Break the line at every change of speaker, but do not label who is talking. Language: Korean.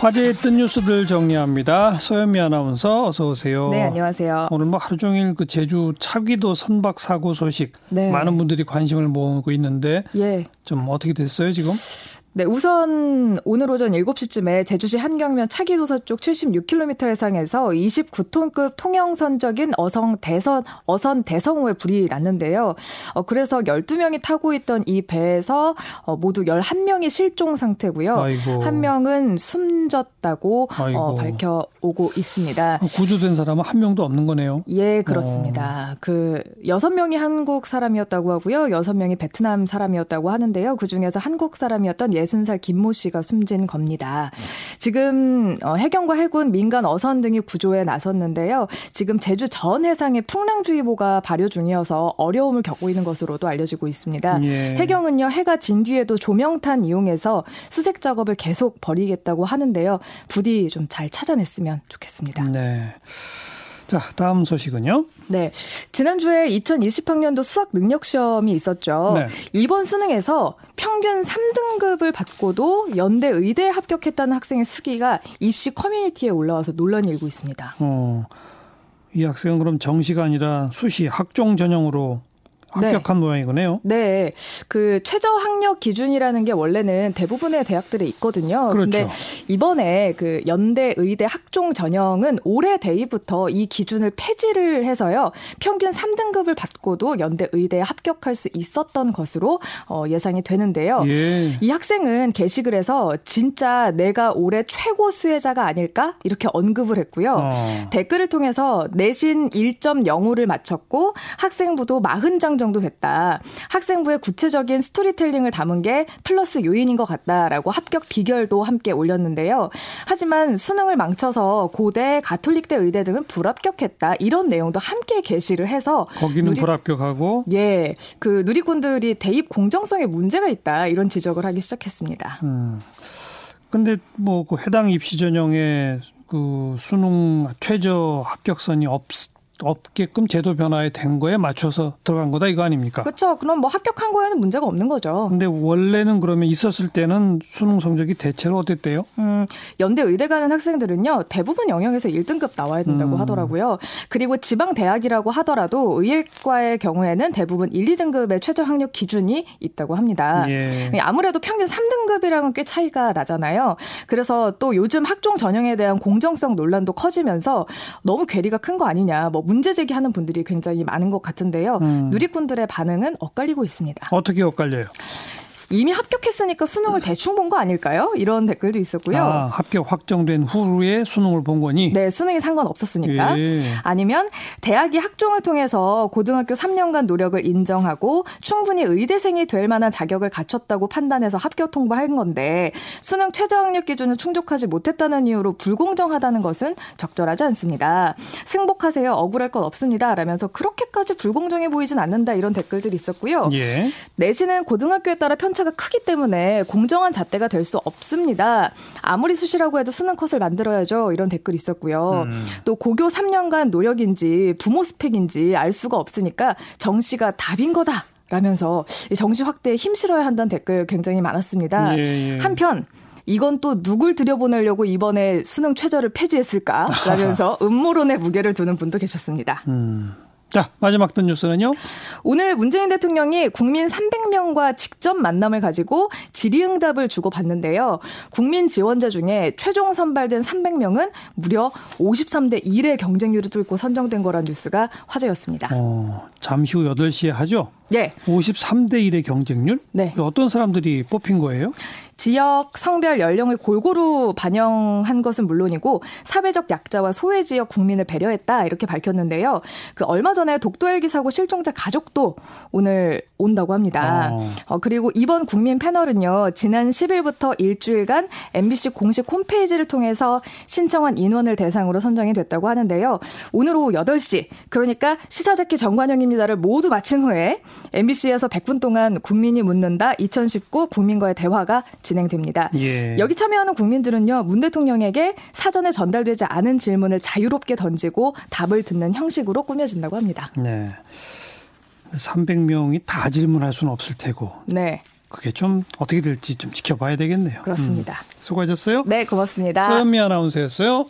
화제의 뉴스들 정리합니다. 소연미 아나운서 어서 오세요.
네, 안녕하세요.
오늘 뭐 하루 종일 그 제주 차기도 선박 사고 소식 네. 많은 분들이 관심을 모으고 있는데 예. 좀 어떻게 됐어요, 지금?
네, 우선 오늘 오전 7시쯤에 제주시 한경면 차기도서 쪽 76km 해상에서 29톤급 통영선적인 어성 대선 어선 대성호에 불이 났는데요. 어, 그래서 12명이 타고 있던 이 배에서 어, 모두 11명이 실종 상태고요. 아이고. 한 명은 숨졌다고 어, 밝혀 오고 있습니다.
구조된 사람은 한 명도 없는 거네요.
예, 그렇습니다. 어. 그 6명이 한국 사람이었다고 하고요. 6명이 베트남 사람이었다고 하는데요. 그중에서 한국 사람이었던 60살 김모 씨가 숨진 겁니다. 지금 어, 해경과 해군, 민간 어선 등이 구조에 나섰는데요. 지금 제주 전 해상에 풍랑주의보가 발효 중이어서 어려움을 겪고 있는 것으로도 알려지고 있습니다. 예. 해경은요 해가 진 뒤에도 조명탄 이용해서 수색 작업을 계속 벌이겠다고 하는데요. 부디 좀 잘 찾아냈으면 좋겠습니다.
네. 자, 다음 소식은요?
네. 지난주에 2020학년도 수학 능력 시험이 있었죠. 네. 이번 수능에서 평균 3등급을 받고도 연대 의대에 합격했다는 학생의 수기가 입시 커뮤니티에 올라와서 논란이 일고 있습니다. 어.
이 학생은 그럼 정시가 아니라 수시 학종 전형으로 합격한 네. 모양이군요.
네. 그 최저 학력 기준이라는 게 원래는 대부분의 대학들에 있거든요. 그런데 그렇죠. 이번에 그 연대 의대 학종 전형은 올해 대입부터 이 기준을 폐지를 해서요. 평균 3등급을 받고도 연대 의대에 합격할 수 있었던 것으로 어, 예상이 되는데요. 예. 이 학생은 게시글 에서 진짜 내가 올해 최고 수혜자가 아닐까 이렇게 언급을 했고요. 어. 댓글을 통해서 내신 1.05를 마쳤고 학생부도 40장 정도 됐다. 학생부의 구체적인 스토리텔링을 담은 게 플러스 요인인 것 같다라고 합격 비결도 함께 올렸는데요. 하지만 수능을 망쳐서 고대, 가톨릭대 의대 등은 불합격했다. 이런 내용도 함께 게시를 해서
거기는 누리, 불합격하고
예, 그 누리꾼들이 대입 공정성에 문제가 있다. 이런 지적을 하기 시작했습니다. 음.
근데 뭐 그 해당 입시 전형에 그 수능 최저 합격선이 없 없게끔 제도 변화에 된 거에 맞춰서 들어간 거다 이거 아닙니까?
그렇죠. 그럼 뭐 합격한 거에는 문제가 없는 거죠.
근데 원래는 그러면 있었을 때는 수능 성적이 대체로 어땠대요?
음, 연대 의대 가는 학생들은요. 대부분 영역에서 1등급 나와야 된다고 음. 하더라고요. 그리고 지방 대학이라고 하더라도 의예과의 경우에는 대부분 1, 2등급의 최저 학력 기준이 있다고 합니다. 예. 아무래도 평균 3등급이랑은 꽤 차이가 나잖아요. 그래서 또 요즘 학종 전형에 대한 공정성 논란도 커지면서 너무 괴리가 큰 거 아니냐. 뭐 문제 제기하는 분들이 굉장히 많은 것 같은데요. 음. 누리꾼들의 반응은 엇갈리고 있습니다.
어떻게 엇갈려요?
이미 합격했으니까 수능을 대충 본 거 아닐까요? 이런 댓글도 있었고요.
아, 합격 확정된 후에 수능을 본 거니?
네, 수능이 상관없었으니까. 예. 아니면 대학이 학종을 통해서 고등학교 3년간 노력을 인정하고 충분히 의대생이 될 만한 자격을 갖췄다고 판단해서 합격 통보한 건데 수능 최저 학력 기준을 충족하지 못했다는 이유로 불공정하다는 것은 적절하지 않습니다. 승복하세요. 억울할 것 없습니다. 라면서 그렇게까지 불공정해 보이진 않는다 이런 댓글들이 있었고요. 예. 내신은 고등학교에 따라 편차 차가 크기 때문에 공정한 잣대가 될 수 없습니다. 아무리 수시라고 해도 수능 컷을 만들어야죠. 이런 댓글이 있었고요. 음. 또 고교 3년간 노력인지 부모 스펙인지 알 수가 없으니까 정시가 답인 거다. 라면서 정시 확대에 힘실어야 한다는 댓글 굉장히 많았습니다. 예, 예. 한편 이건 또 누굴 들여보내려고 이번에 수능 최저를 폐지했을까? 라면서 음모론의 무게를 두는 분도 계셨습니다. 음.
자, 마지막 뜬 뉴스는요?
오늘 문재인 대통령이 국민 300명과 직접 만남을 가지고 질의응답을 주고받는데요. 국민 지원자 중에 최종 선발된 300명은 무려 53대 1의 경쟁률을 뚫고 선정된 거란 뉴스가 화제였습니다. 어,
잠시 후 8시에 하죠? 네. 53대 1의 경쟁률? 네. 어떤 사람들이 뽑힌 거예요?
지역, 성별, 연령을 골고루 반영한 것은 물론이고 사회적 약자와 소외 지역 국민을 배려했다 이렇게 밝혔는데요. 그 얼마 전에 독도 헬기 사고 실종자 가족도 오늘 온다고 합니다. 어. 어, 그리고 이번 국민 패널은요. 지난 10일부터 일주일간 MBC 공식 홈페이지를 통해서 신청한 인원을 대상으로 선정이 됐다고 하는데요. 오늘 오후 8시 그러니까 시사자키 정관영입니다를 모두 마친 후에 MBC에서 100분 동안 국민이 묻는다 2019 국민과의 대화가 진행됩니다. 예. 여기 참여하는 국민들은요, 문 대통령에게 사전에 전달되지 않은 질문을 자유롭게 던지고 답을 듣는 형식으로 꾸며진다고 합니다. 네.
300명이 다 질문할 수는 없을 테고. 네. 그게 좀 어떻게 될지 좀 지켜봐야 되겠네요.
그렇습니다. 음.
수고하셨어요.
네, 고맙습니다.
서현미 아나운서였어요.